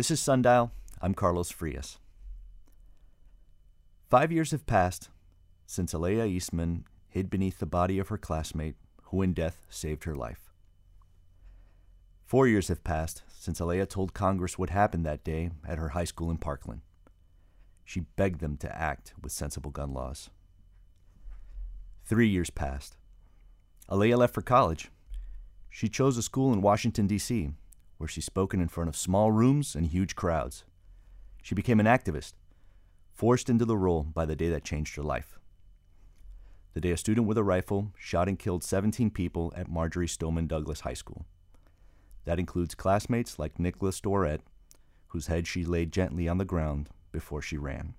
This is Sundial. I'm Carlos Frias. Five years have passed since Aalayah Eastmond hid beneath the body of her classmate, who in death saved her life. Four years have passed since Aalayah told Congress what happened that day at her high school in Parkland. She begged them to act with sensible gun laws. Three years passed. Alea left for college. She chose a school in Washington, D.C., where she's spoken in front of small rooms and huge crowds. She became an activist, forced into the role by the day that changed her life. The day a student with a rifle shot and killed 17 people at Marjory Stoneman Douglas High School. That includes classmates like Nicholas Dworet, whose head she laid gently on the ground before she ran.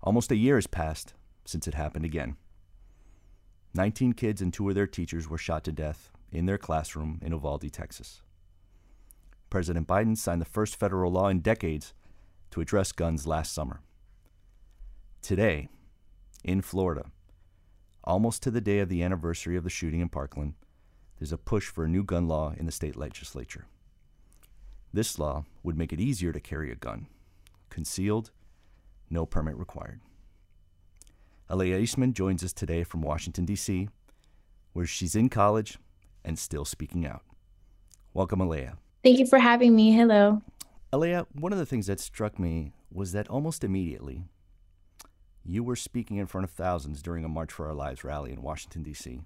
Almost a year has passed since it happened again. 19 kids and two of their teachers were shot to death in their classroom in Uvalde, Texas. President Biden signed the first federal law in decades to address guns last summer. Today, in Florida, almost to the day of the anniversary of the shooting in Parkland, there's a push for a new gun law in the state legislature. This law would make it easier to carry a gun, concealed, no permit required. Aalayah Eastmond joins us today from Washington, D.C., where she's in college and still speaking out. Welcome, Aalayah. Thank you for having me. Hello. Aalayah, one of the things that struck me was that almost immediately you were speaking in front of thousands during a March for Our Lives rally in Washington, D.C.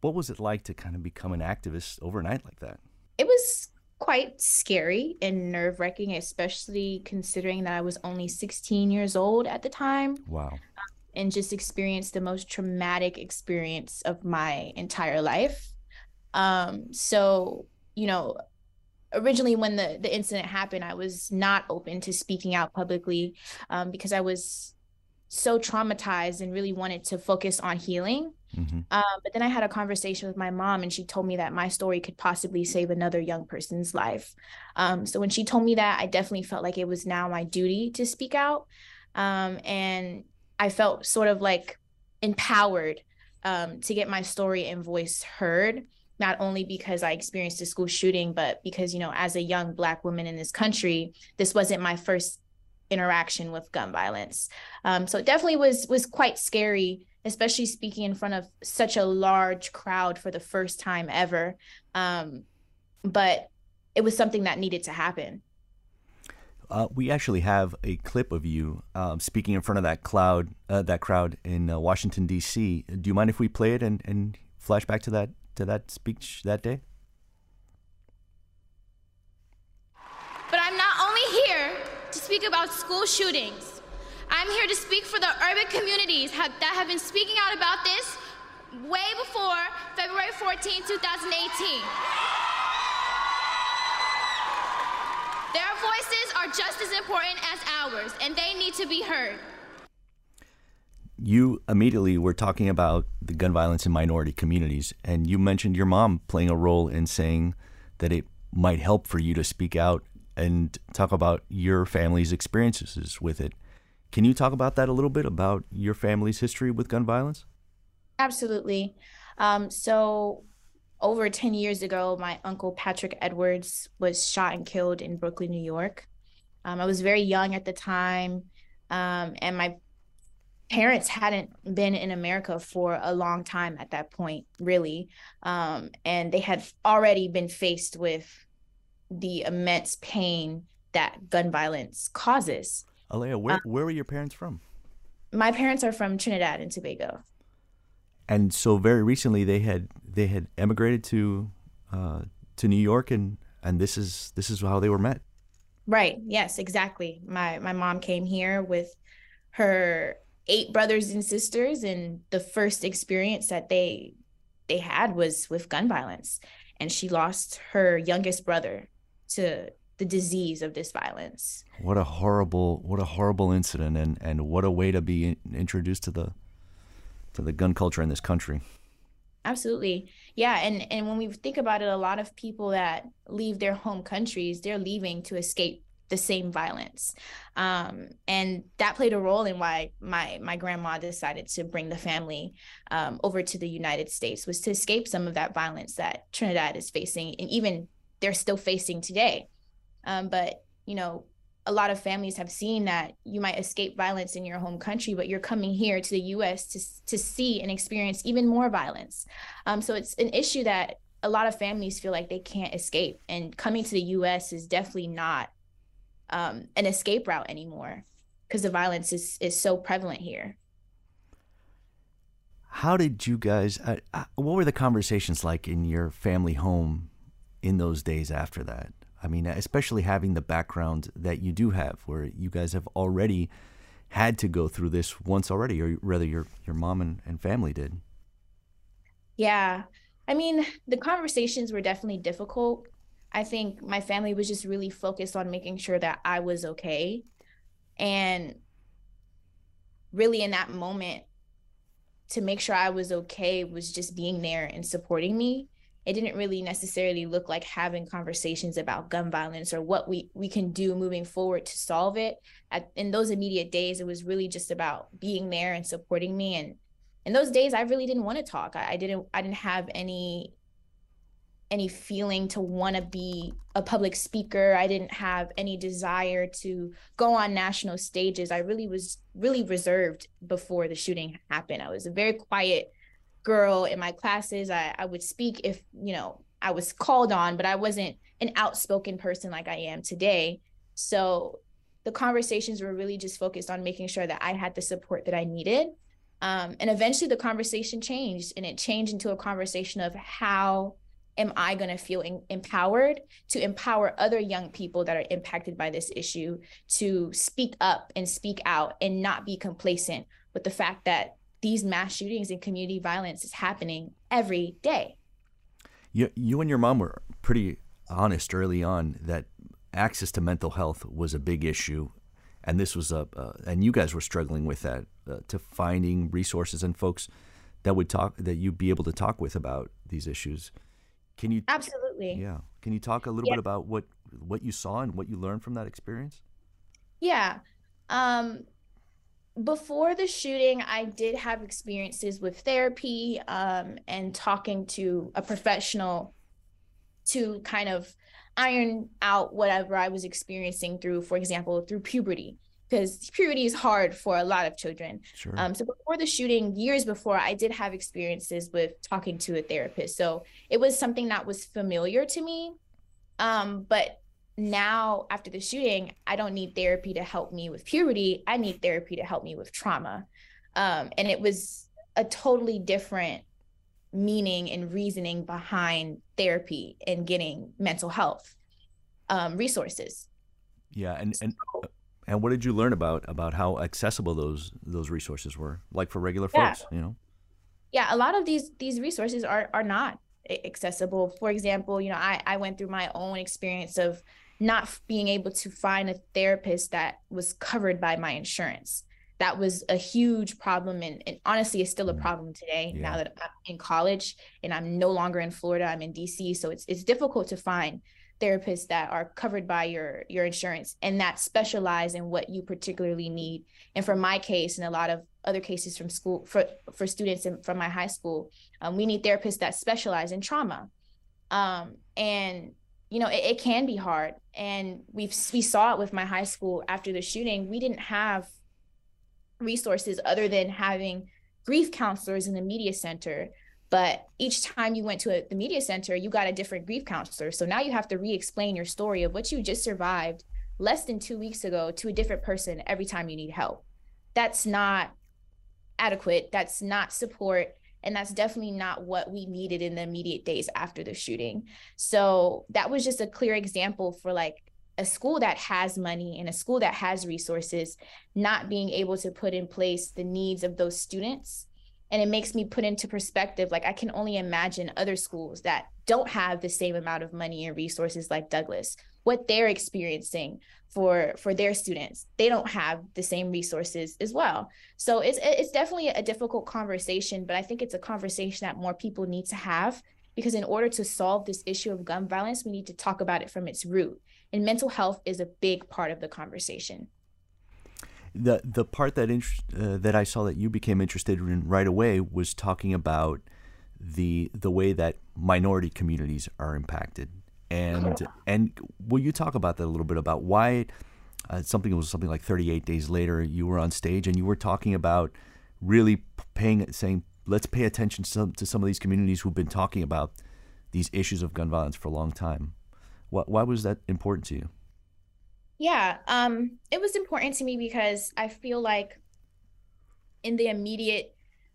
What was it like to kind of become an activist overnight like that? It was quite scary and nerve wracking, especially considering that I was only 16 years old at the time. Wow and just experienced the most traumatic experience of my entire life. Um, so, you know, originally when the the incident happened, I was not open to speaking out publicly um, because I was so traumatized and really wanted to focus on healing. Mm-hmm. Um, but then I had a conversation with my mom, and she told me that my story could possibly save another young person's life. Um, so when she told me that, I definitely felt like it was now my duty to speak out. Um, and I felt sort of like empowered um, to get my story and voice heard not only because I experienced a school shooting, but because, you know, as a young Black woman in this country, this wasn't my first interaction with gun violence. Um, so it definitely was was quite scary, especially speaking in front of such a large crowd for the first time ever. Um, but it was something that needed to happen. Uh, we actually have a clip of you um, speaking in front of that cloud, uh, that crowd in uh, Washington D.C. Do you mind if we play it and, and flash back to that to that speech that day? But I'm not only here to speak about school shootings. I'm here to speak for the urban communities have, that have been speaking out about this way before February 14, 2018. Their voices are just as important as ours, and they need to be heard. You immediately were talking about the gun violence in minority communities, and you mentioned your mom playing a role in saying that it might help for you to speak out and talk about your family's experiences with it. Can you talk about that a little bit about your family's history with gun violence? Absolutely. Um, so over 10 years ago, my uncle Patrick Edwards was shot and killed in Brooklyn, New York. Um, I was very young at the time, um, and my parents hadn't been in America for a long time at that point, really. Um, and they had already been faced with the immense pain that gun violence causes. Aalayah, where, um, where were your parents from? My parents are from Trinidad and Tobago and so very recently they had they had emigrated to uh, to New York, and and this is this is how they were met. Right. Yes. Exactly. My my mom came here with her eight brothers and sisters, and the first experience that they they had was with gun violence, and she lost her youngest brother to the disease of this violence. What a horrible what a horrible incident, and and what a way to be introduced to the to the gun culture in this country. Absolutely. Yeah, and and when we think about it a lot of people that leave their home countries, they're leaving to escape the same violence. Um, and that played a role in why my my grandma decided to bring the family um, over to the United States was to escape some of that violence that Trinidad is facing and even they're still facing today. Um, but you know, a lot of families have seen that you might escape violence in your home country, but you're coming here to the U.S. to to see and experience even more violence. Um, so it's an issue that a lot of families feel like they can't escape, and coming to the U.S. is definitely not um, an escape route anymore because the violence is is so prevalent here. How did you guys? Uh, uh, what were the conversations like in your family home in those days after that? I mean, especially having the background that you do have, where you guys have already had to go through this once already, or rather, your your mom and, and family did. Yeah, I mean, the conversations were definitely difficult. I think my family was just really focused on making sure that I was okay, and really in that moment, to make sure I was okay was just being there and supporting me. It didn't really necessarily look like having conversations about gun violence or what we we can do moving forward to solve it. At, in those immediate days it was really just about being there and supporting me. And in those days i really didn't want to talk. I, I didn't i didn't have any any feeling to want to be a public speaker i didn't have any desire to go on national stages i really was really reserved before the shooting happened i was a very quiet girl in my classes. I, I would speak if, you know, I was called on, but I wasn't an outspoken person like I am today. So the conversations were really just focused on making sure that I had the support that I needed. Um, and eventually the conversation changed and it changed into a conversation of how am I going to feel in, empowered to empower other young people that are impacted by this issue to speak up and speak out and not be complacent with the fact that these mass shootings and community violence is happening every day. You, you and your mom were pretty honest early on that access to mental health was a big issue, and this was a uh, and you guys were struggling with that uh, to finding resources and folks that would talk that you'd be able to talk with about these issues. Can you absolutely? Yeah. Can you talk a little yeah. bit about what what you saw and what you learned from that experience? Yeah. Um, before the shooting, I did have experiences with therapy um, and talking to a professional to kind of iron out whatever I was experiencing through, for example, through puberty, because puberty is hard for a lot of children. Sure. Um, so before the shooting, years before, I did have experiences with talking to a therapist. So it was something that was familiar to me. Um, but now after the shooting i don't need therapy to help me with puberty i need therapy to help me with trauma um, and it was a totally different meaning and reasoning behind therapy and getting mental health um, resources yeah and and uh, and what did you learn about about how accessible those those resources were like for regular folks yeah. you know yeah a lot of these these resources are are not accessible for example you know i i went through my own experience of not being able to find a therapist that was covered by my insurance. That was a huge problem. And, and honestly, it's still a mm. problem today yeah. now that I'm in college and I'm no longer in Florida, I'm in DC. So it's, it's difficult to find therapists that are covered by your your insurance and that specialize in what you particularly need and for my case and a lot of other cases from school for for students from my high school um, we need therapists that specialize in trauma um, and you know, it, it can be hard. And we've we saw it with my high school after the shooting. We didn't have resources other than having grief counselors in the media center. But each time you went to a, the media center, you got a different grief counselor. So now you have to re-explain your story of what you just survived less than two weeks ago to a different person every time you need help. That's not adequate. That's not support and that's definitely not what we needed in the immediate days after the shooting. So that was just a clear example for like a school that has money and a school that has resources not being able to put in place the needs of those students and it makes me put into perspective like i can only imagine other schools that don't have the same amount of money and resources like douglas what they're experiencing for for their students. They don't have the same resources as well. So it's it's definitely a difficult conversation but i think it's a conversation that more people need to have because in order to solve this issue of gun violence we need to talk about it from its root. And mental health is a big part of the conversation the the part that uh, that I saw that you became interested in right away was talking about the the way that minority communities are impacted. And and will you talk about that a little bit about why uh, something was something like 38 days later you were on stage and you were talking about really paying saying let's pay attention to some, to some of these communities who've been talking about these issues of gun violence for a long time. Why, why was that important to you yeah um it was important to me because i feel like in the immediate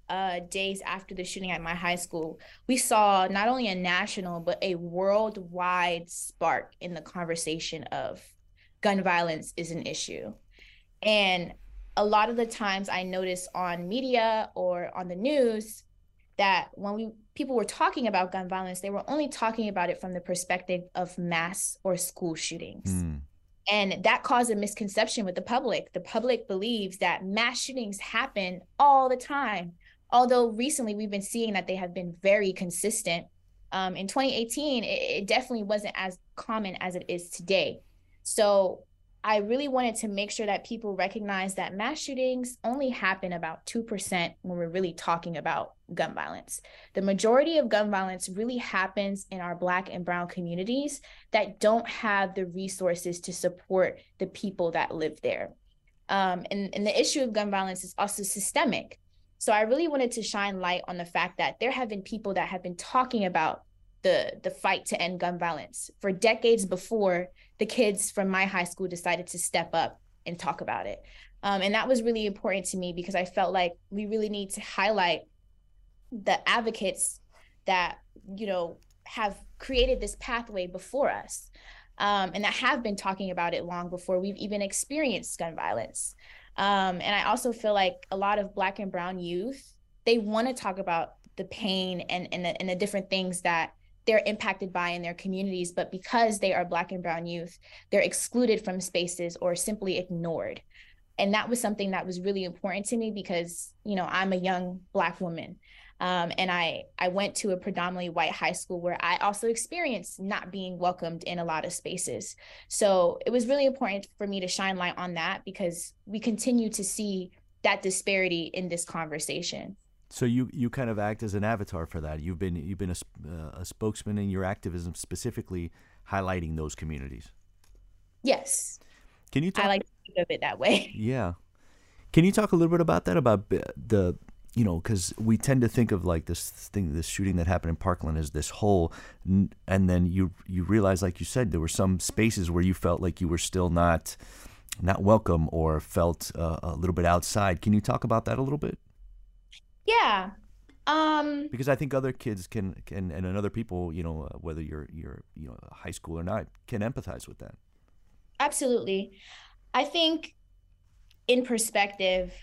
uh, days after the shooting at my high school, we saw not only a national, but a worldwide spark in the conversation of gun violence is an issue. And a lot of the times I notice on media or on the news that when we people were talking about gun violence, they were only talking about it from the perspective of mass or school shootings. Mm. And that caused a misconception with the public. The public believes that mass shootings happen all the time although recently we've been seeing that they have been very consistent. Um, in 2018, it, it definitely wasn't as common as it is today. So I really wanted to make sure that people recognize that mass shootings only happen about 2% when we're really talking about gun violence. The majority of gun violence really happens in our Black and Brown communities that don't have the resources to support the people that live there. Um, and, and the issue of gun violence is also systemic. So I really wanted to shine light on the fact that there have been people that have been talking about the the fight to end gun violence for decades before the kids from my high school decided to step up and talk about it. Um, and that was really important to me because I felt like we really need to highlight the advocates that you know have created this pathway before us um, and that have been talking about it long before we've even experienced gun violence. Um, and I also feel like a lot of Black and Brown youth, they want to talk about the pain and, and, the, and the different things that they're impacted by in their communities. But because they are Black and Brown youth, they're excluded from spaces or simply ignored. And that was something that was really important to me because, you know, I'm a young Black woman. Um, and I I went to a predominantly white high school where I also experienced not being welcomed in a lot of spaces. So it was really important for me to shine light on that because we continue to see that disparity in this conversation. So you you kind of act as an avatar for that. You've been you've been a, uh, a spokesman in your activism, specifically highlighting those communities. Yes. Can you? Talk- I like to think of it that way. Yeah. Can you talk a little bit about that? About the you know, because we tend to think of like this thing, this shooting that happened in Parkland as this whole, and then you you realize, like you said, there were some spaces where you felt like you were still not not welcome or felt uh, a little bit outside. Can you talk about that a little bit? Yeah. Um, because I think other kids can can and other people, you know, uh, whether you're you're you know high school or not, can empathize with that. Absolutely, I think in perspective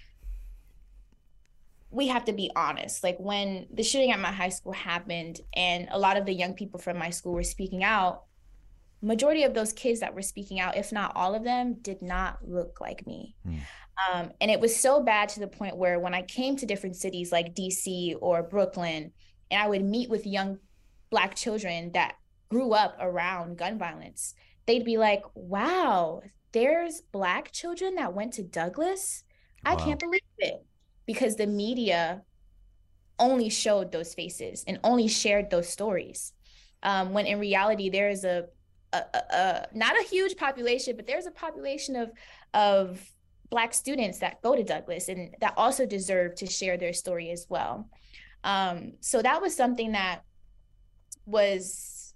we have to be honest. Like when the shooting at my high school happened and a lot of the young people from my school were speaking out, majority of those kids that were speaking out, if not all of them, did not look like me. Mm. Um, and it was so bad to the point where when I came to different cities like DC or Brooklyn, and I would meet with young Black children that grew up around gun violence, they'd be like, wow, there's Black children that went to Douglas? Wow. I can't believe it because the media only showed those faces and only shared those stories. Um, when in reality, there is a, a, a, a, not a huge population, but there's a population of of Black students that go to Douglas and that also deserve to share their story as well. Um, so that was something that was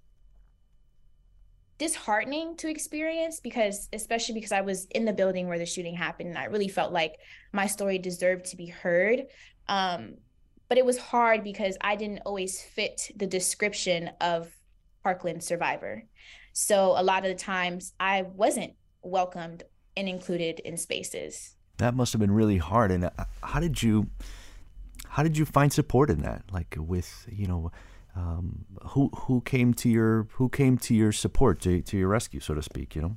disheartening to experience because especially because I was in the building where the shooting happened and I really felt like my story deserved to be heard. Um, but it was hard because I didn't always fit the description of Parkland survivor. So a lot of the times I wasn't welcomed and included in spaces. That must have been really hard. And uh, how did you how did you find support in that? Like with, you know, um, who who came to your who came to your support to, to your rescue, so to speak? You know.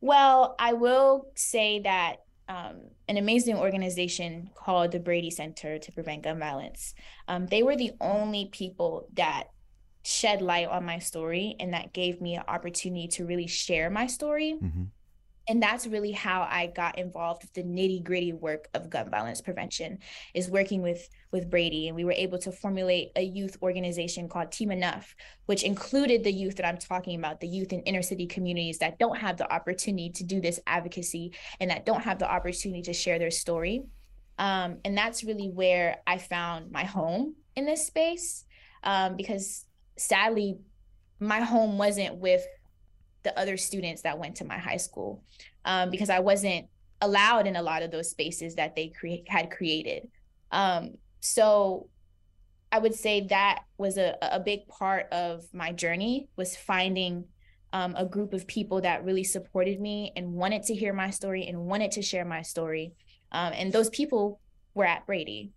Well, I will say that um, an amazing organization called the Brady Center to Prevent Gun Violence. Um, they were the only people that shed light on my story and that gave me an opportunity to really share my story. Mm-hmm. And that's really how i got involved with the nitty gritty work of gun violence prevention is working with with brady. And we were able to formulate a youth organization called team enough which included the youth that i'm talking about the youth in inner city communities that don't have the opportunity to do this advocacy and that don't have the opportunity to share their story. Um, and that's really where i found my home in this space um, because sadly my home wasn't with the other students that went to my high school um, because I wasn't allowed in a lot of those spaces that they cre- had created. Um, so I would say that was a, a big part of my journey was finding um, a group of people that really supported me and wanted to hear my story and wanted to share my story. Um, and those people were at Brady.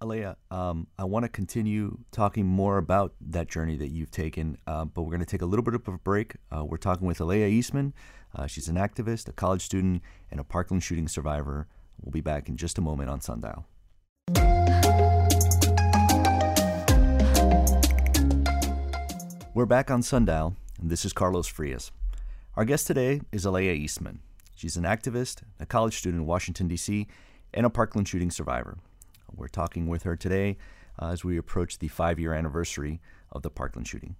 Aalayah, um, I want to continue talking more about that journey that you've taken, uh, but we're going to take a little bit of a break. Uh, we're talking with Aalayah Eastmond. Uh, she's an activist, a college student, and a Parkland shooting survivor. We'll be back in just a moment on Sundial. We're back on Sundial, and this is Carlos Frias. Our guest today is Aalayah Eastmond. She's an activist, a college student in Washington, D.C., and a Parkland shooting survivor. We're talking with her today uh, as we approach the five year anniversary of the Parkland shooting.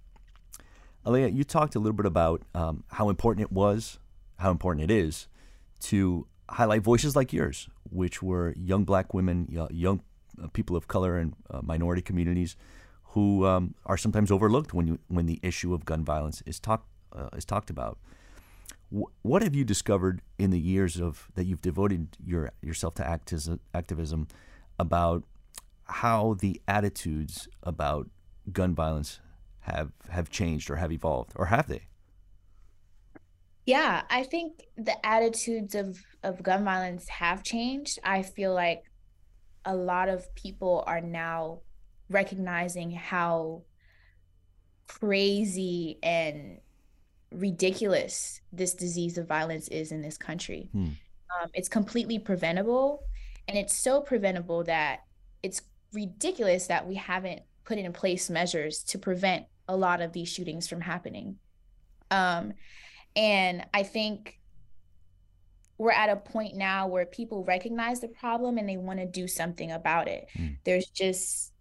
Aalayah, you talked a little bit about um, how important it was, how important it is to highlight voices like yours, which were young black women, young uh, people of color, and uh, minority communities who um, are sometimes overlooked when you, when the issue of gun violence is talked uh, is talked about. What have you discovered in the years of that you've devoted your yourself to activism about how the attitudes about gun violence have have changed or have evolved or have they? Yeah i think the attitudes of of gun violence have changed. I feel like a lot of people are now recognizing how crazy and ridiculous this disease of violence is in this country. Hmm. um, it's completely preventable and it's so preventable that it's ridiculous that we haven't put in place measures to prevent a lot of these shootings from happening. Um, and I think we're at a point now where people recognize the problem and they want to do something about it. Mm. There's just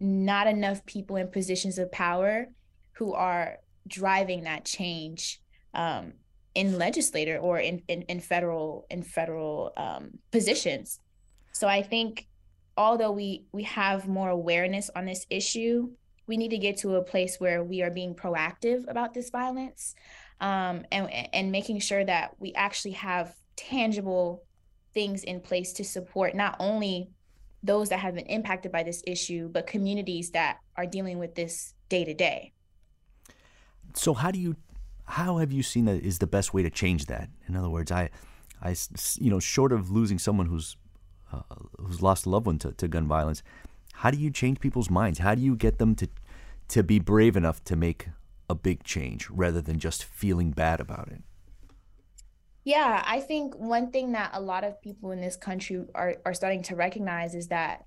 not enough people in positions of power who are driving that change um, in legislator or in, in, in federal in federal um, positions. So I think although we we have more awareness on this issue, we need to get to a place where we are being proactive about this violence, um, and and making sure that we actually have tangible things in place to support not only those that have been impacted by this issue, but communities that are dealing with this day to day. So how do you how have you seen that is the best way to change that? In other words, I I you know short of losing someone who's uh, who's lost a loved one to, to gun violence. How do you change people's minds? How do you get them to to be brave enough to make a big change rather than just feeling bad about it? Yeah, I think one thing that a lot of people in this country are, are starting to recognize is that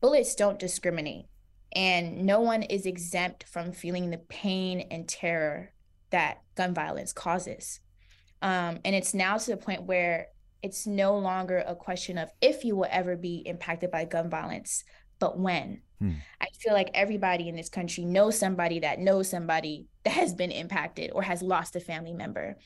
bullets don't discriminate and no one is exempt from feeling the pain and terror that gun violence causes. Um, and it's now to the point where it's no longer a question of if you will ever be impacted by gun violence, but when. Hmm. I feel like everybody in this country knows somebody that knows somebody that has been impacted or has lost a family member.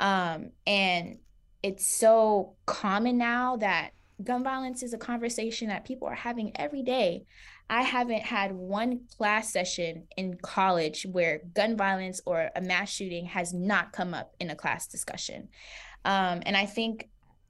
Um, and it's so common now that gun violence is a conversation that people are having every day. I haven't had one class session in college where gun violence or a mass shooting has not come up in a class discussion. Um, and I think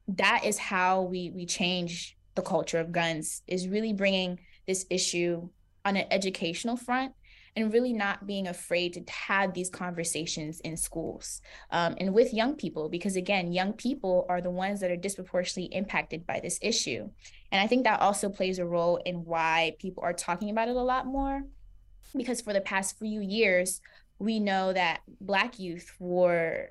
that is how we we change the culture of guns is really bringing this issue on an educational front and really not being afraid to have these conversations in schools um, and with young people because again young people are the ones that are disproportionately impacted by this issue. And i think that also plays a role in why people are talking about it a lot more because for the past few years we know that black youth were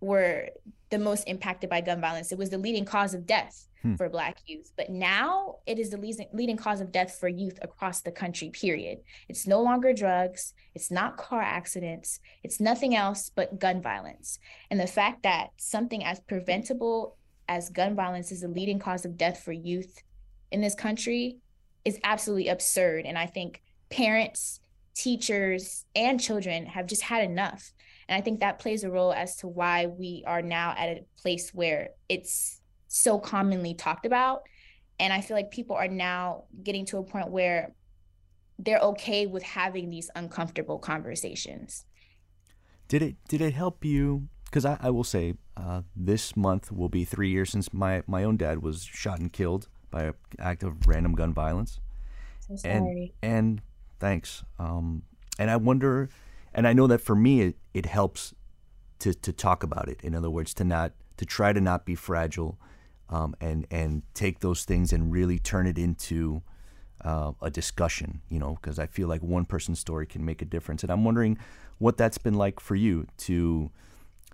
were the most impacted by gun violence. It was the leading cause of death hmm. for Black youth. But now it is the leading, leading cause of death for youth across the country, period. It's no longer drugs, it's not car accidents, it's nothing else but gun violence. And the fact that something as preventable as gun violence is the leading cause of death for youth in this country is absolutely absurd. And I think parents, teachers, and children have just had enough. And I think that plays a role as to why we are now at a place where it's so commonly talked about. And I feel like people are now getting to a point where they're okay with having these uncomfortable conversations. Did it did it help you? Because I, I will say, uh, this month will be three years since my my own dad was shot and killed by an act of random gun violence. So sorry. And and thanks. Um, and I wonder, and I know that for me, it, it helps to to talk about it. In other words, to not to try to not be fragile um, and and take those things and really turn it into uh, a discussion. You know, because I feel like one person's story can make a difference, and I'm wondering what that's been like for you to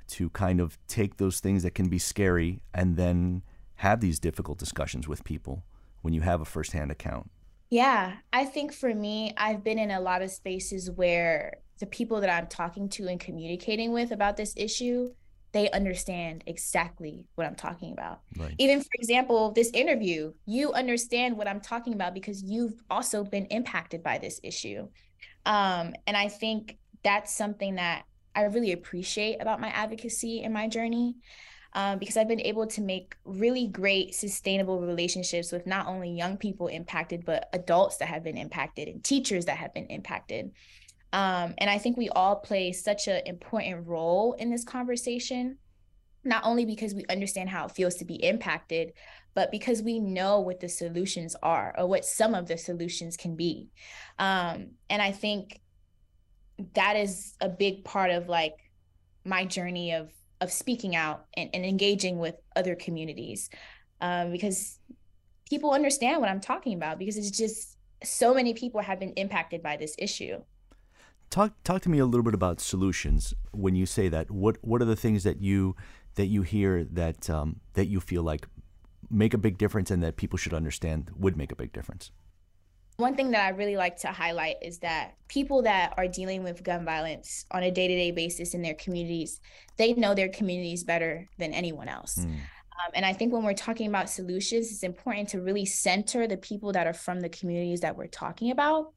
to kind of take those things that can be scary and then have these difficult discussions with people when you have a firsthand account. Yeah, I think for me, I've been in a lot of spaces where the people that I'm talking to and communicating with about this issue they understand exactly what I'm talking about. Right. Even for example, this interview, you understand what I'm talking about because you've also been impacted by this issue. Um, and I think that's something that I really appreciate about my advocacy and my journey. Um, because I've been able to make really great sustainable relationships with not only young people impacted, but adults that have been impacted and teachers that have been impacted. Um, and I think we all play such an important role in this conversation, not only because we understand how it feels to be impacted, but because we know what the solutions are or what some of the solutions can be. Um, and I think that is a big part of like my journey of of speaking out and, and engaging with other communities um, because people understand what I'm talking about because it's just so many people have been impacted by this issue. Talk talk to me a little bit about solutions. When you say that, what what are the things that you that you hear that um, that you feel like make a big difference and that people should understand would make a big difference? One thing that I really like to highlight is that people that are dealing with gun violence on a day-to-day basis in their communities, they know their communities better than anyone else. Mm. Um, and I think when we're talking about solutions, it's important to really center the people that are from the communities that we're talking about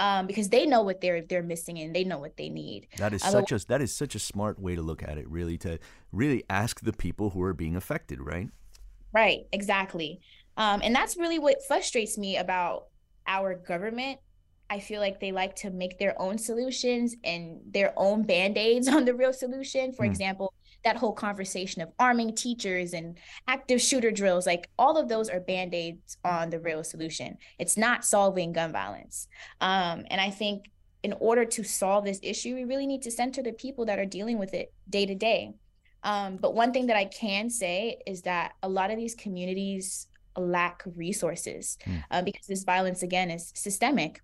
um, because they know what they're they're missing and they know what they need. That is such a that is such a smart way to look at it. Really, to really ask the people who are being affected, right? Right, exactly. Um, and that's really what frustrates me about our government I feel like they like to make their own solutions and their own band aids on the real solution. For mm. example, that whole conversation of arming teachers and active shooter drills, like all of those are band aids on the real solution. It's not solving gun violence. Um, and I think in order to solve this issue, we really need to center the people that are dealing with it day to day. Um, but one thing that I can say is that a lot of these communities lack resources mm. uh, because this violence, again, is systemic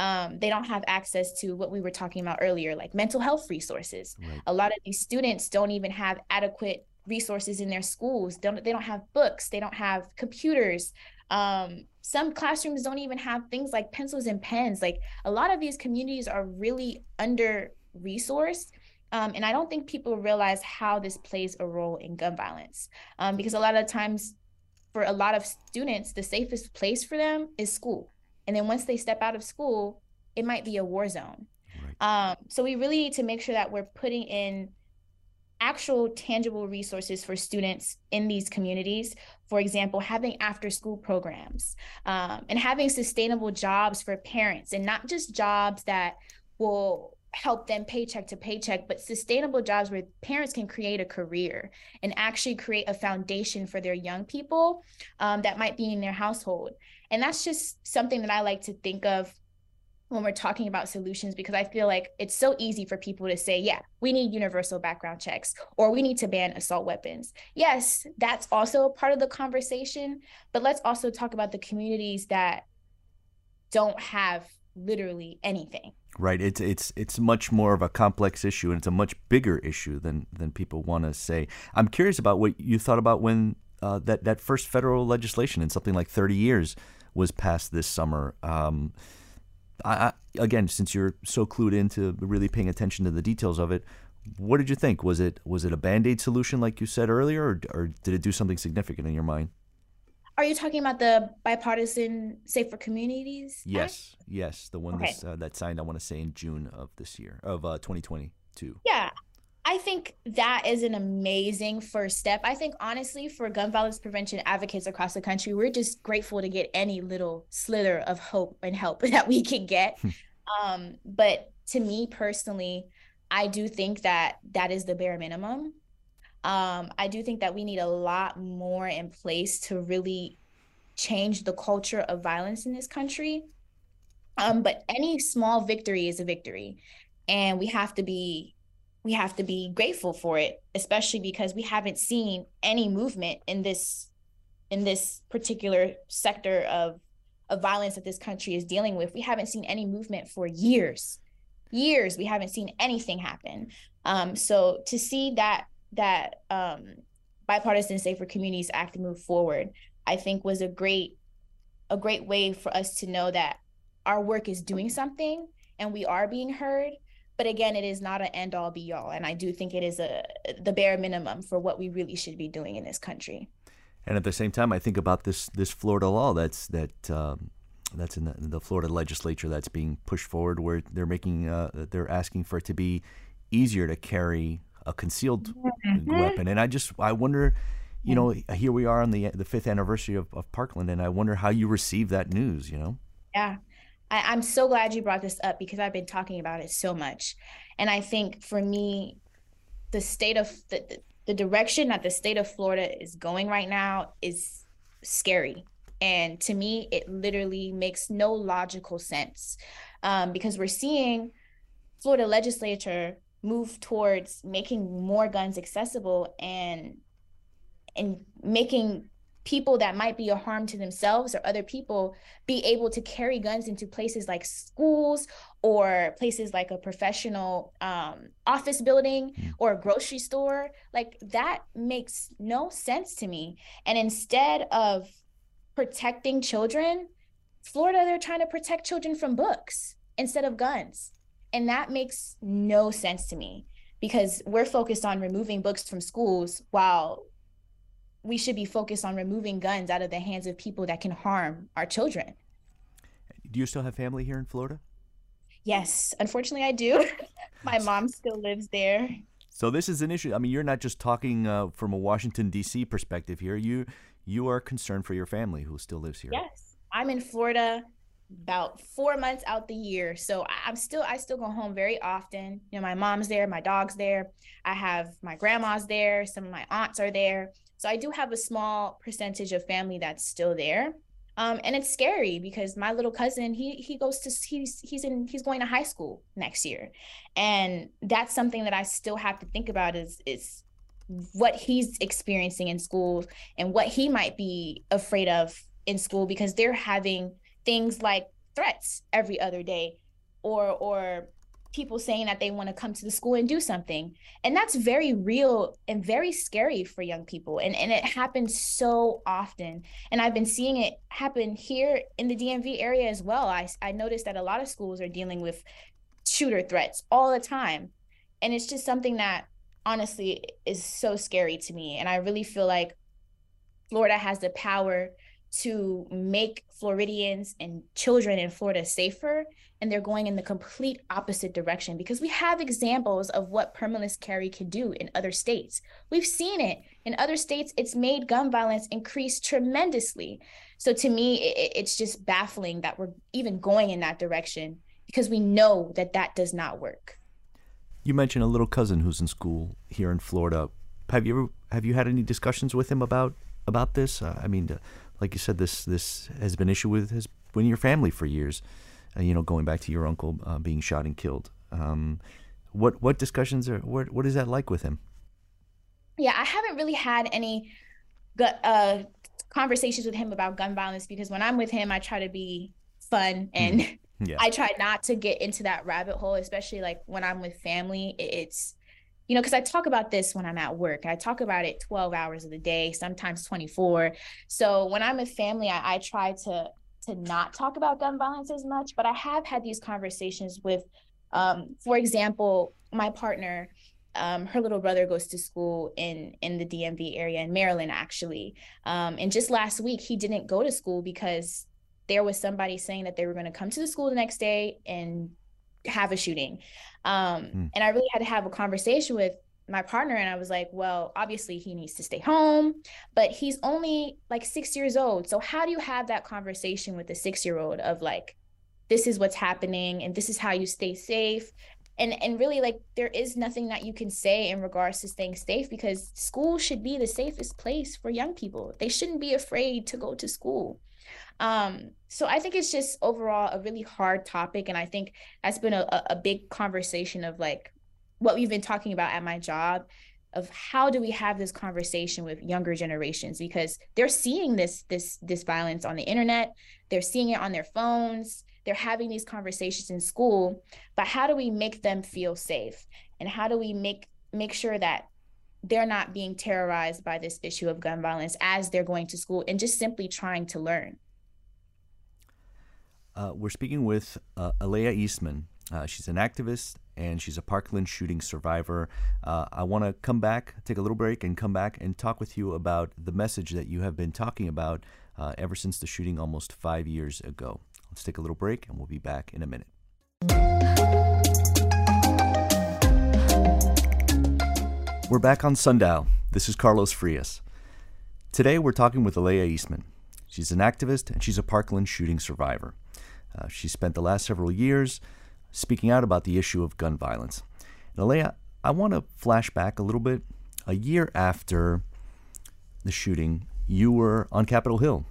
um, they don't have access to what we were talking about earlier, like mental health resources. Right. A lot of these students don't even have adequate resources in their schools. Don't they don't have books, they don't have computers. Um, some classrooms don't even have things like pencils and pens. Like a lot of these communities are really under resourced. Um, and I don't think people realize how this plays a role in gun violence. Um, because a lot of times, for a lot of students, the safest place for them is school. And then once they step out of school, it might be a war zone. Right. Um, so we really need to make sure that we're putting in actual tangible resources for students in these communities. For example, having after school programs um, and having sustainable jobs for parents and not just jobs that will help them paycheck to paycheck, but sustainable jobs where parents can create a career and actually create a foundation for their young people um, that might be in their household. And that's just something that I like to think of when we're talking about solutions because I feel like it's so easy for people to say, yeah, we need universal background checks or we need to ban assault weapons. Yes, that's also a part of the conversation, but let's also talk about the communities that don't have literally anything. Right. It's it's it's much more of a complex issue, and it's a much bigger issue than than people want to say. I'm curious about what you thought about when uh, that that first federal legislation in something like 30 years was passed this summer. Um, I, I, again, since you're so clued into really paying attention to the details of it, what did you think? Was it was it a band aid solution like you said earlier, or, or did it do something significant in your mind? Are you talking about the bipartisan Safer Communities? Yes, Act? yes, the one okay. uh, that signed. I want to say in June of this year of uh, 2022. Yeah, I think that is an amazing first step. I think honestly, for gun violence prevention advocates across the country, we're just grateful to get any little slither of hope and help that we can get. um, but to me personally, I do think that that is the bare minimum. Um, I do think that we need a lot more in place to really change the culture of violence in this country. Um, but any small victory is a victory, and we have to be we have to be grateful for it, especially because we haven't seen any movement in this in this particular sector of of violence that this country is dealing with. We haven't seen any movement for years. Years we haven't seen anything happen. Um, so to see that that um, bipartisan Safer Communities Act move forward, I think was a great a great way for us to know that our work is doing something and we are being heard but again it is not an end all be all and i do think it is a the bare minimum for what we really should be doing in this country. And at the same time i think about this this florida law that's that um, that's in the, the, florida legislature that's being pushed forward where they're making uh, they're asking for it to be easier to carry a concealed mm-hmm. weapon. And i just i wonder you know here we are on the the fifth anniversary of, of parkland and i wonder how you receive that news you know? Yeah I, am so glad you brought this up because I've been talking about it so much. And I think for me, the state of the, the direction that the state of Florida is going right now is scary. And to me, it literally makes no logical sense um, because we're seeing Florida legislature move towards making more guns accessible and and making people that might be a harm to themselves or other people be able to carry guns into places like schools or places like a professional um, office building mm. or a grocery store. Like that makes no sense to me. And instead of protecting children florida they're trying to protect children from books instead of guns. And that makes no sense to me because we're focused on removing books from schools while we should be focused on removing guns out of the hands of people that can harm our children. Do you still have family here in Florida? Yes, unfortunately, I do. My mom still lives there. So this is an issue. I mean, you're not just talking uh, from a Washington D.C. perspective here. You you are concerned for your family who still lives here. Yes, I'm in Florida about four months out the year, so I'm still I still go home very often. You know, my mom's there, my dog's there. I have my grandma's there. Some of my aunts are there. So I do have a small percentage of family that's still there. Um, and it's scary because my little cousin he he goes to he's he's in he's going to high school next year and that's something that i still have to think about is is what he's experiencing in school and what he might be afraid of in school because they're having things like threats every other day or or people saying that they want to come to the school and do something. And that's very real and very scary for young people. And and it happens so often. And i've been seeing it happen here in the dmv area as well. I i noticed that a lot of schools are dealing with shooter threats all the time. And it's just something that honestly is so scary to me. And i really feel like florida has the power to make Floridians and children in Florida safer, and they're going in the complete opposite direction because we have examples of what permitless carry can do in other states. We've seen it in other states, it's made gun violence increase tremendously. So to me, it, it's just baffling that we're even going in that direction because we know that that does not work. You mentioned a little cousin who's in school here in Florida. Have you ever have you had any discussions with him about about this? Uh, I mean, like you said, this this has been issue with has been your family for years. Uh, you know, going back to your uncle uh, being shot and killed. Um, what what discussions are what what is that like with him? Yeah, I haven't really had any uh, conversations with him about gun violence because when I'm with him, I try to be fun and mm. yeah. I try not to get into that rabbit hole, especially like when I'm with family. It's you know, because I talk about this when I'm at work. I talk about it 12 hours of the day, sometimes 24. So when I'm with family, I, I try to to not talk about gun violence as much, but I have had these conversations with, um, for example, my partner. Um, her little brother goes to school in in the DMV area in Maryland, actually. Um, and just last week, he didn't go to school because there was somebody saying that they were going to come to the school the next day and have a shooting. Um, mm. And I really had to have a conversation with my partner and I was like, well, obviously he needs to stay home, but he's only like six years old. So how do you have that conversation with a six year old of like, this is what's happening and this is how you stay safe? And and really like there is nothing that you can say in regards to staying safe because school should be the safest place for young people. They shouldn't be afraid to go to school. Um, so I think it's just overall a really hard topic. And I think that's been a, a big conversation of like what we've been talking about at my job of how do we have this conversation with younger generations because they're seeing this this this violence on the internet. They're seeing it on their phones. They're having these conversations in school. But how do we make them feel safe? And how do we make make sure that they're not being terrorized by this issue of gun violence as they're going to school and just simply trying to learn? Uh, we're speaking with uh, Aalayah Eastmond. Uh, she's an activist and she's a Parkland shooting survivor. Uh, I want to come back, take a little break, and come back and talk with you about the message that you have been talking about uh, ever since the shooting almost five years ago. Let's take a little break and we'll be back in a minute. We're back on Sundial. This is Carlos Frias. Today we're talking with Aalayah Eastmond. She's an activist and she's a Parkland shooting survivor. Uh, she spent the last several years speaking out about the issue of gun violence. And Aalayah, I want to flash back a little bit. A year after the shooting, you were on Capitol Hill.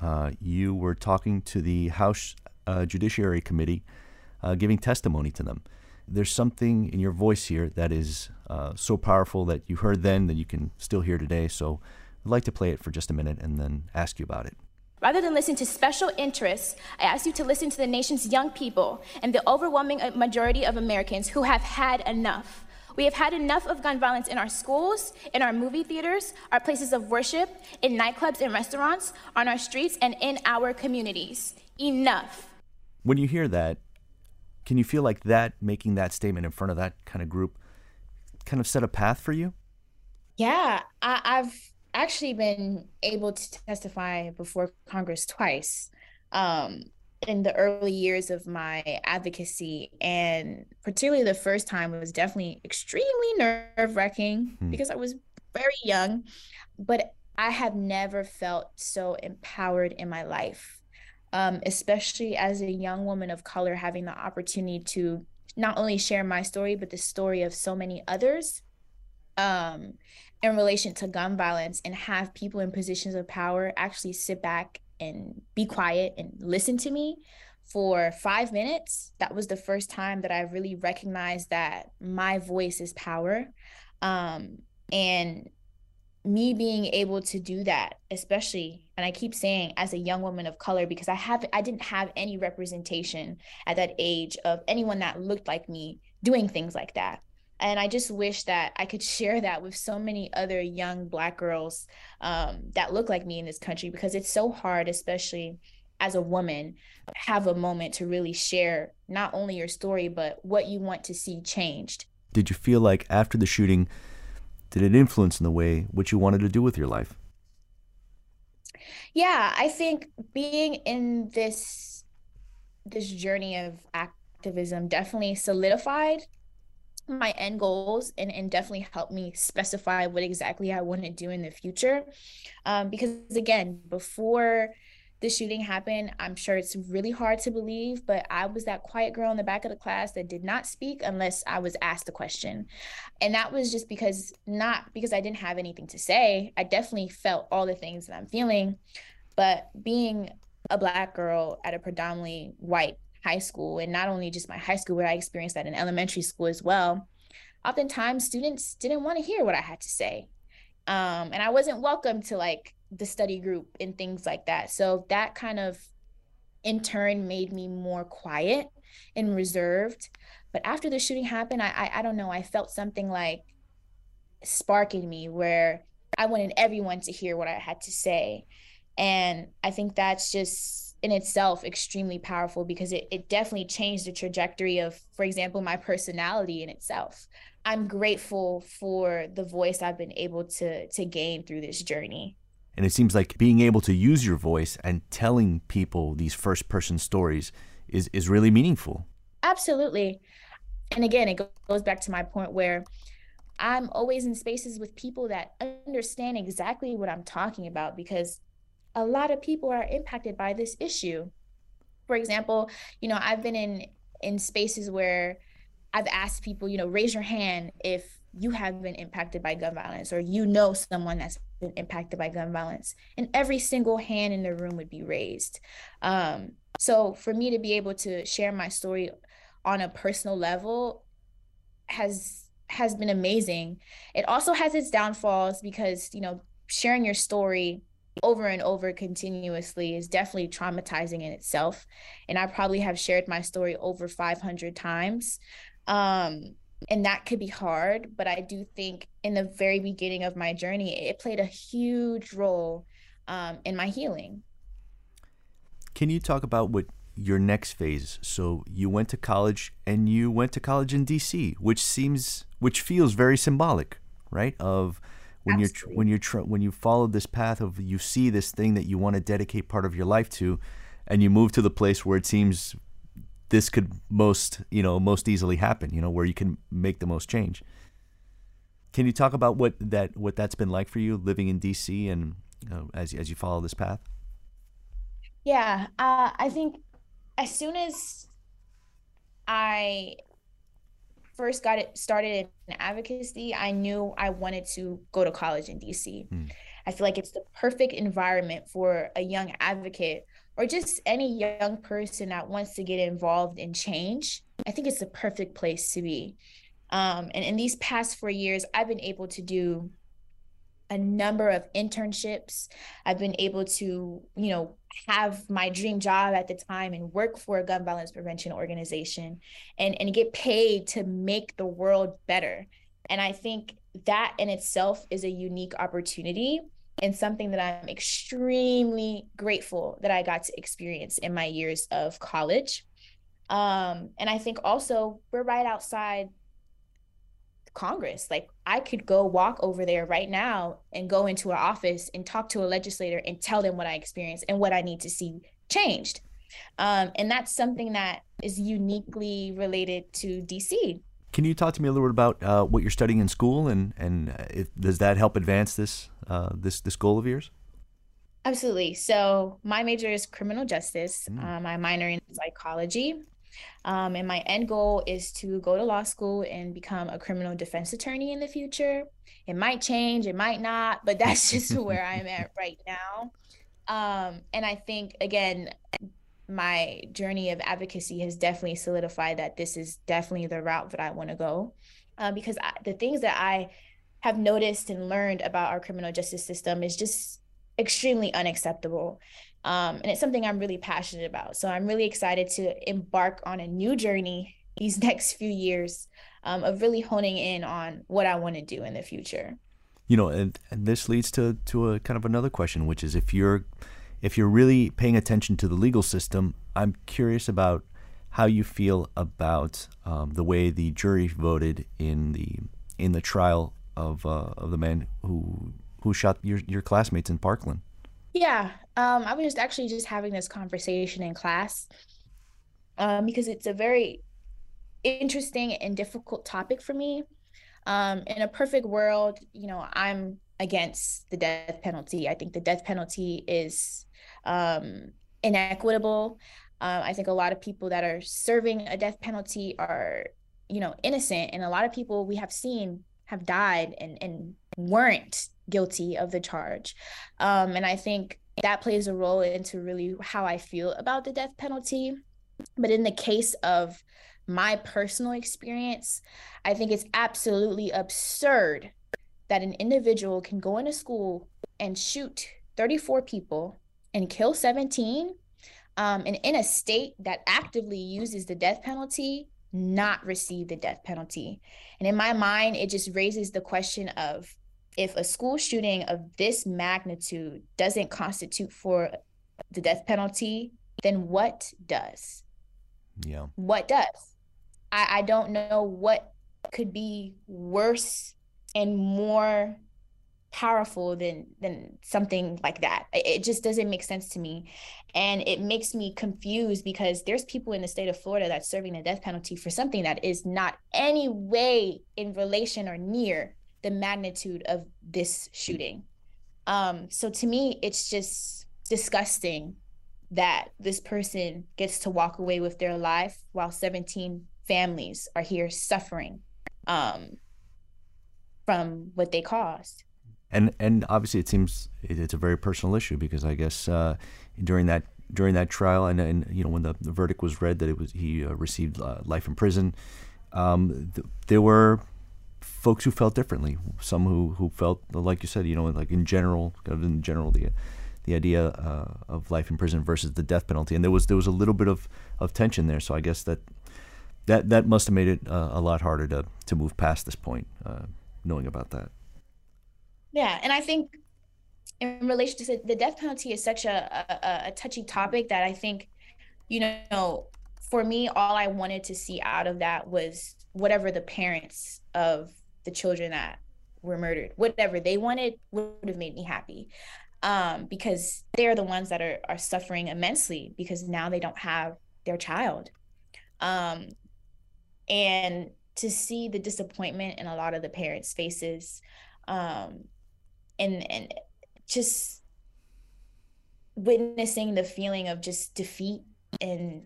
Uh, you were talking to the House uh, Judiciary Committee, uh, giving testimony to them. There's something in your voice here that is uh, so powerful that you heard then that you can still hear today. So I'd like to play it for just a minute and then ask you about it. Rather than listen to special interests, I ask you to listen to the nation's young people and the overwhelming uh, majority of Americans who have had enough. We have had enough of gun violence in our schools, in our movie theaters, our places of worship, in nightclubs and restaurants, on our streets, and in our communities. Enough. When you hear that, can you feel like that, making that statement in front of that kind of group, kind of set a path for you? Yeah, I, I've actually been able to testify before Congress twice um, in the early years of my advocacy. And particularly the first time was definitely extremely nerve wracking hmm. because I was very young. But I have never felt so empowered in my life, um, especially as a young woman of color, having the opportunity to not only share my story, but the story of so many others. Um, in relation to gun violence and have people in positions of power actually sit back and be quiet and listen to me for five minutes. That was the first time that I really recognized that my voice is power. Um, and me being able to do that, especially, and I keep saying as a young woman of color, because I have I didn't have any representation at that age of anyone that looked like me doing things like that and i just wish that i could share that with so many other young black girls um, that look like me in this country because it's so hard especially as a woman have a moment to really share not only your story but what you want to see changed. Did you feel like after the shooting did it influence in the way what you wanted to do with your life? Yeah i think being in this this journey of activism definitely solidified my end goals and, and definitely help me specify what exactly I want to do in the future. Um, because again, before the shooting happened, I'm sure it's really hard to believe, but I was that quiet girl in the back of the class that did not speak unless I was asked a question. And that was just because, not because I didn't have anything to say. I definitely felt all the things that I'm feeling, but being a Black girl at a predominantly white high school and not only just my high school, but I experienced that in elementary school as well. Oftentimes, students didn't want to hear what I had to say. Um, and I wasn't welcome to like the study group and things like that. So that kind of in turn made me more quiet and reserved. But after the shooting happened, I, I, I don't know, I felt something like spark in me where I wanted everyone to hear what I had to say. And I think that's just in itself extremely powerful because it, it definitely changed the trajectory of, for example, my personality in itself. I'm grateful for the voice I've been able to to gain through this journey. And it seems like being able to use your voice and telling people these first person stories is, is really meaningful. Absolutely. And again, it goes back to my point where I'm always in spaces with people that understand exactly what I'm talking about because a lot of people are impacted by this issue. For example, you know, I've been in in spaces where I've asked people, you know, raise your hand if you have been impacted by gun violence or you know someone that's been impacted by gun violence and every single hand in the room would be raised um, so for me to be able to share my story on a personal level has has been amazing it also has its downfalls because you know sharing your story over and over continuously is definitely traumatizing in itself. And i probably have shared my story over 500 times. Um, and that could be hard but i do think in the very beginning of my journey it played a huge role um, in my healing. Can you talk about what your next phase so you went to college and you went to college in dc which seems which feels very symbolic right of when Absolutely. you're when you're tr- when you follow this path of you see this thing that you want to dedicate part of your life to and you move to the place where it seems this could most you know most easily happen you know where you can make the most change can you talk about what that what that's been like for you living in dc and you know, as, as you follow this path yeah uh, i think as soon as i first got it started in advocacy i knew i wanted to go to college in dc hmm. i feel like it's the perfect environment for a young advocate or just any young person that wants to get involved in change, I think it's the perfect place to be. Um, and in these past four years, I've been able to do a number of internships. I've been able to, you know, have my dream job at the time and work for a gun violence prevention organization and, and get paid to make the world better. And I think that in itself is a unique opportunity and something that I'm extremely grateful that I got to experience in my years of college. Um, and I think also we're right outside Congress. Like I could go walk over there right now and go into an office and talk to a legislator and tell them what I experienced and what I need to see changed. Um, and that's something that is uniquely related to DC. Can you talk to me a little bit about uh, what you're studying in school and and if, does that help advance this uh, this this goal of yours? Absolutely. So my major is criminal justice. Mm. Uh, my minor in psychology, um, and my end goal is to go to law school and become a criminal defense attorney in the future. It might change, it might not, but that's just where I'm at right now. Um, and I think again, my journey of advocacy has definitely solidified that this is definitely the route that I want to go. Uh, because I, the things that I have noticed and learned about our criminal justice system is just extremely unacceptable. Um, and it's something I'm really passionate about. So I'm really excited to embark on a new journey these next few years um, of really honing in on what I want to do in the future. You know, and, and this leads to to a kind of another question, which is if you're if you're really paying attention to the legal system, I'm curious about how you feel about um, the way the jury voted in the in the trial of uh, of the man who who shot your your classmates in Parkland. Yeah, um, I was just actually just having this conversation in class um, because it's a very interesting and difficult topic for me. Um, in a perfect world, you know, I'm against the death penalty. I think the death penalty is um, inequitable. Um, I think a lot of people that are serving a death penalty are, you know, innocent, and a lot of people we have seen have died and and weren't guilty of the charge. Um, and I think that plays a role into really how I feel about the death penalty. But in the case of my personal experience, I think it's absolutely absurd that an individual can go into school and shoot 34 people and kill 17 um, and in a state that actively uses the death penalty not receive the death penalty. And in my mind, it just raises the question of if a school shooting of this magnitude doesn't constitute for the death penalty, then what does? Yeah. What does? I, I don't know what could be worse and more powerful than than something like that it just doesn't make sense to me and it makes me confused because there's people in the state of Florida that's serving the death penalty for something that is not any way in relation or near the magnitude of this shooting. Um so to me it's just disgusting that this person gets to walk away with their life while 17 families are here suffering um from what they caused. And and obviously it seems it's a very personal issue because I guess uh, during that during that trial and, and you know when the, the verdict was read that it was he uh, received uh, life in prison, um, th- there were folks who felt differently. Some who, who felt like you said, you know, like in general, kind of in general, the the idea uh, of life in prison versus the death penalty, and there was there was a little bit of, of tension there. So I guess that that that must have made it uh, a lot harder to to move past this point, uh, knowing about that. Yeah, and I think in relation to the death penalty is such a, a, a touchy topic that I think, you know, for me, all I wanted to see out of that was whatever the parents of the children that were murdered, whatever they wanted would have made me happy. Um, because they're the ones that are are suffering immensely because now they don't have their child. Um, and to see the disappointment in a lot of the parents' faces, um, and and just witnessing the feeling of just defeat and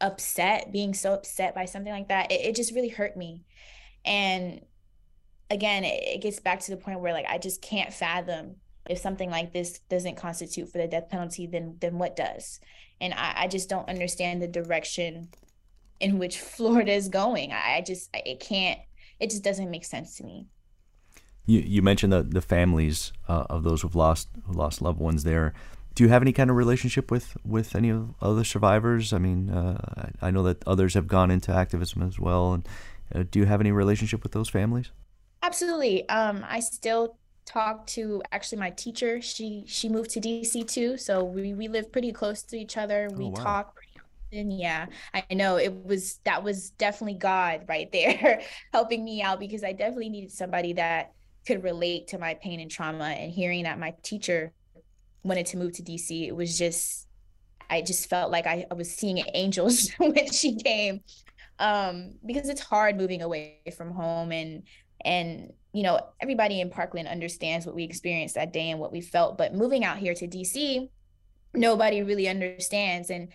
upset being so upset by something like that it, it just really hurt me and again it, gets back to the point where like i just can't fathom if something like this doesn't constitute for the death penalty then then what does and i, I just don't understand the direction in which florida is going i, I just it can't it just doesn't make sense to me you, you mentioned the, the families uh, of those who've lost who lost loved ones there. Do you have any kind of relationship with, with any of other survivors? I mean, uh, I know that others have gone into activism as well. And uh, do you have any relationship with those families? Absolutely. Um, I still talk to actually my teacher. She she moved to DC too, so we we live pretty close to each other. We oh, wow. talk pretty often. Yeah, I know it was that was definitely God right there helping me out because I definitely needed somebody that could relate to my pain and trauma and hearing that my teacher wanted to move to DC, it was just I just felt like I, I was seeing angels when she came. Um, because it's hard moving away from home and and you know everybody in Parkland understands what we experienced that day and what we felt but moving out here to DC nobody really understands and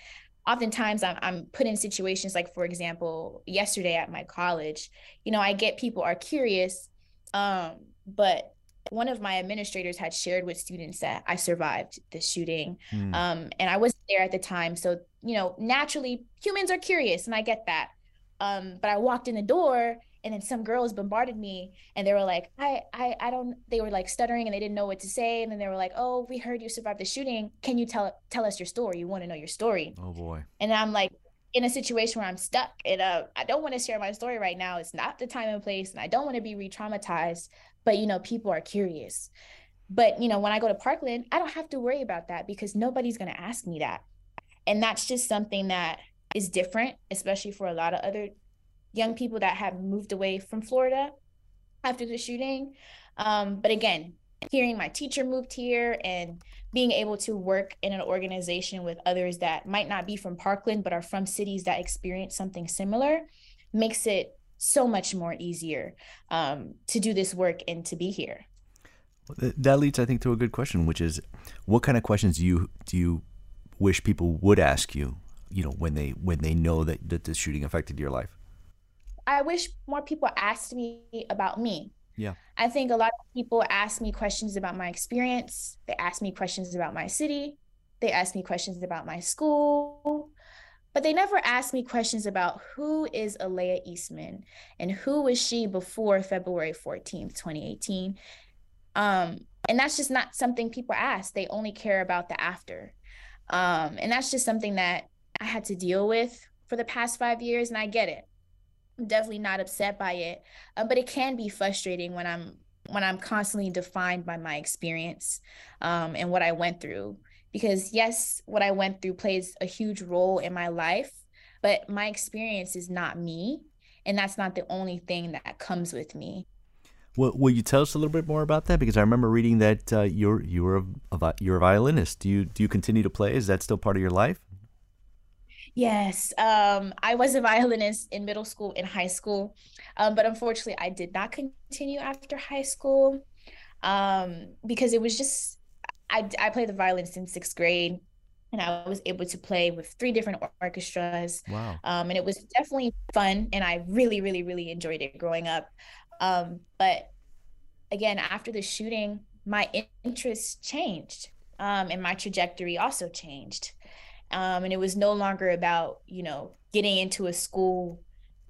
oftentimes I'm, I'm put in situations like for example yesterday at my college you know I get people are curious um but one of my administrators had shared with students that I survived the shooting. Mm. Um, and I wasn't there at the time. So, you know, naturally humans are curious and I get that. Um, but I walked in the door and then some girls bombarded me and they were like, I, I, I don't, they were like stuttering and they didn't know what to say. And then they were like, oh, we heard you survived the shooting. Can you tell, tell us your story? You want to know your story. Oh boy. And I'm like, in a situation where I'm stuck and uh, I don't want to share my story right now. It's not the time and place, and I don't want to be re-traumatized but you know people are curious but you know when i go to parkland i don't have to worry about that because nobody's going to ask me that and that's just something that is different especially for a lot of other young people that have moved away from florida after the shooting um, but again hearing my teacher moved here and being able to work in an organization with others that might not be from parkland but are from cities that experience something similar makes it so much more easier um, to do this work and to be here. That leads, I think, to a good question, which is, what kind of questions do you do you wish people would ask you? You know, when they when they know that that the shooting affected your life. I wish more people asked me about me. Yeah. I think a lot of people ask me questions about my experience. They ask me questions about my city. They ask me questions about my school but they never ask me questions about who is Aalayah Eastmond and who was she before February 14th, 2018. Um, and that's just not something people ask. They only care about the after. Um, and that's just something that I had to deal with for the past five years, and I get it. Definitely not upset by it, uh, but it can be frustrating when I'm when I'm constantly defined by my experience um, and what I went through. Because yes, what I went through plays a huge role in my life, but my experience is not me, and that's not the only thing that comes with me. Well, will you tell us a little bit more about that? Because I remember reading that uh, you're you're a, a, you're a violinist. Do you do you continue to play? Is that still part of your life? Yes, um, I was a violinist in middle school and high school, um, but unfortunately, I did not continue after high school um, because it was just I I played the violin since sixth grade, and I was able to play with three different orchestras. Wow! Um, and it was definitely fun, and I really, really, really enjoyed it growing up. Um, but again, after the shooting, my interest changed, um, and my trajectory also changed. Um, and it was no longer about, you know, getting into a school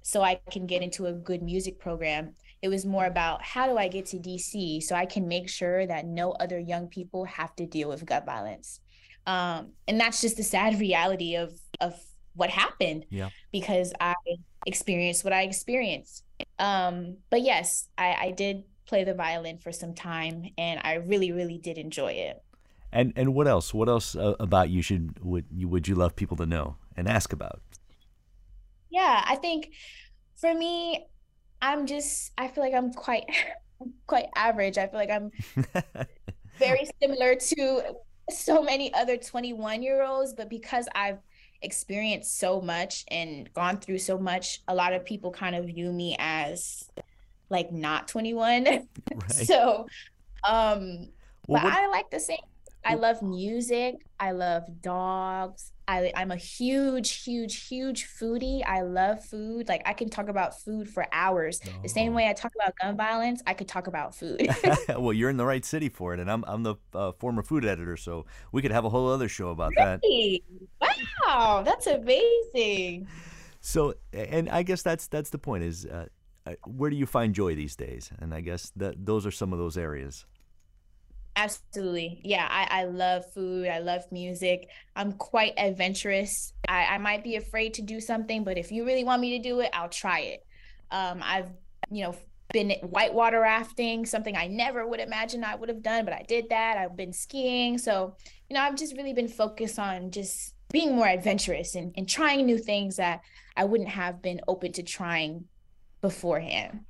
so I can get into a good music program. It was more about how do I get to DC so I can make sure that no other young people have to deal with gun violence. Um, and that's just the sad reality of of what happened. Yeah. Because I experienced what I experienced. Um, but yes, I, I did play the violin for some time and I really, really did enjoy it. And and what else? What else uh, about you should would you would you love people to know and ask about? Yeah, I think for me, I'm just I feel like I'm quite quite average. I feel like I'm very similar to so many other 21 year olds, but because I've experienced so much and gone through so much, a lot of people kind of view me as like not 21. Right. so um well, but what... I like the same I love music. I love dogs. I, I'm a huge, huge, huge foodie. I love food. Like I can talk about food for hours. Oh. The same oh. way I talk about gun violence, I could talk about food. well, you're in the right city for it, and I'm I'm the uh, former food editor, so we could have a whole other show about really? that. Wow, that's amazing. So, and I guess that's that's the point is. Uh, uh, where do you find joy these days? And I guess that those are some of those areas. Absolutely. Yeah, I, I love food. I love music. I'm quite adventurous. I, I might be afraid to do something, but if you really want me to do it, I'll try it. Um, I've, you know, been whitewater rafting, something I never would imagine I would have done, but I did that. I've been skiing. So, you know, I've just really been focused on just being more adventurous and, and trying new things that I wouldn't have been open to trying beforehand.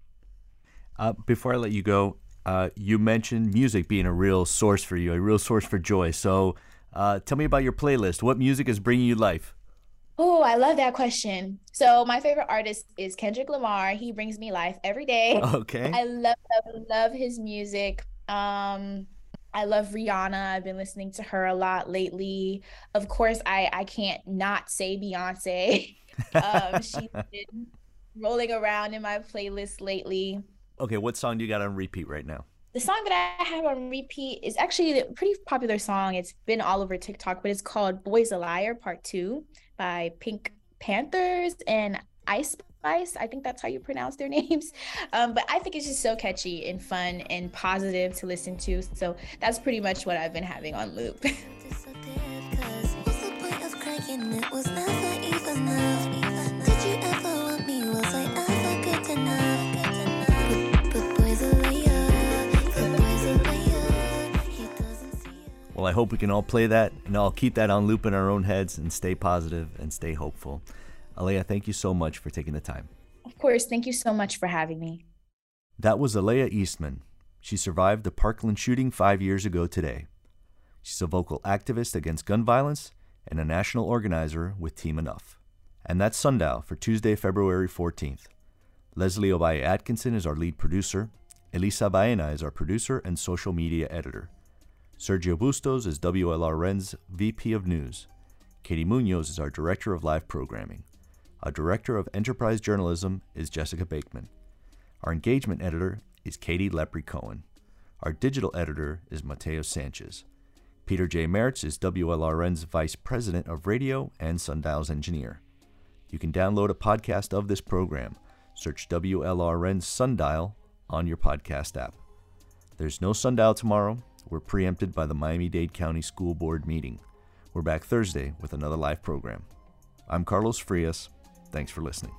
Uh, before I let you go, uh, you mentioned music being a real source for you, a real source for joy. So uh, tell me about your playlist. What music is bringing you life? Oh, I love that question. So my favorite artist is Kendrick Lamar. He brings me life every day. Okay. I love love, love his music. Um I love Rihanna. I've been listening to her a lot lately. Of course, I I can't not say Beyonce. um, she's been rolling around in my playlist lately. Okay, what song do you got on repeat right now? The song that I have on repeat is actually a pretty popular song. It's been all over TikTok, but it's called Boys a Liar Part 2 by Pink Panthers and Ice Spice. I think that's how you pronounce their names. Um, but I think it's just so catchy and fun and positive to listen to. So that's pretty much what I've been having on loop. I hope we can all play that and all keep that on loop in our own heads and stay positive and stay hopeful. Aalayah, thank you so much for taking the time. Of course. Thank you so much for having me. That was Aalayah Eastmond. She survived the Parkland shooting five years ago today. She's a vocal activist against gun violence and a national organizer with Team Enough. And that's Sundial for Tuesday, February 14th. Leslie Ovalle Atkinson is our lead producer. Elisa Baena is our producer and social media editor. Sergio Bustos is WLRN's VP of News. Katie Munoz is our Director of Live Programming. Our Director of Enterprise Journalism is Jessica Bakeman. Our Engagement Editor is Katie Lepre Cohen. Our Digital Editor is Mateo Sanchez. Peter J. Mertz is WLRN's Vice President of Radio and Sundial's Engineer. You can download a podcast of this program. Search WLRN Sundial on your podcast app. There's no Sundial tomorrow, were preempted by the Miami Dade County School Board meeting. We're back Thursday with another live program. I'm Carlos Frias. Thanks for listening.